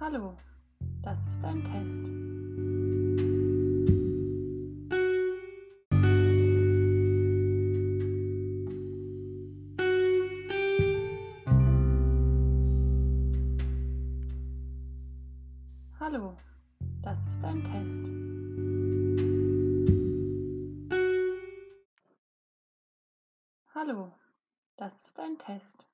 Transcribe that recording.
Hallo, das ist ein Test. Hallo, das ist ein Test. Hallo, das ist ein Test.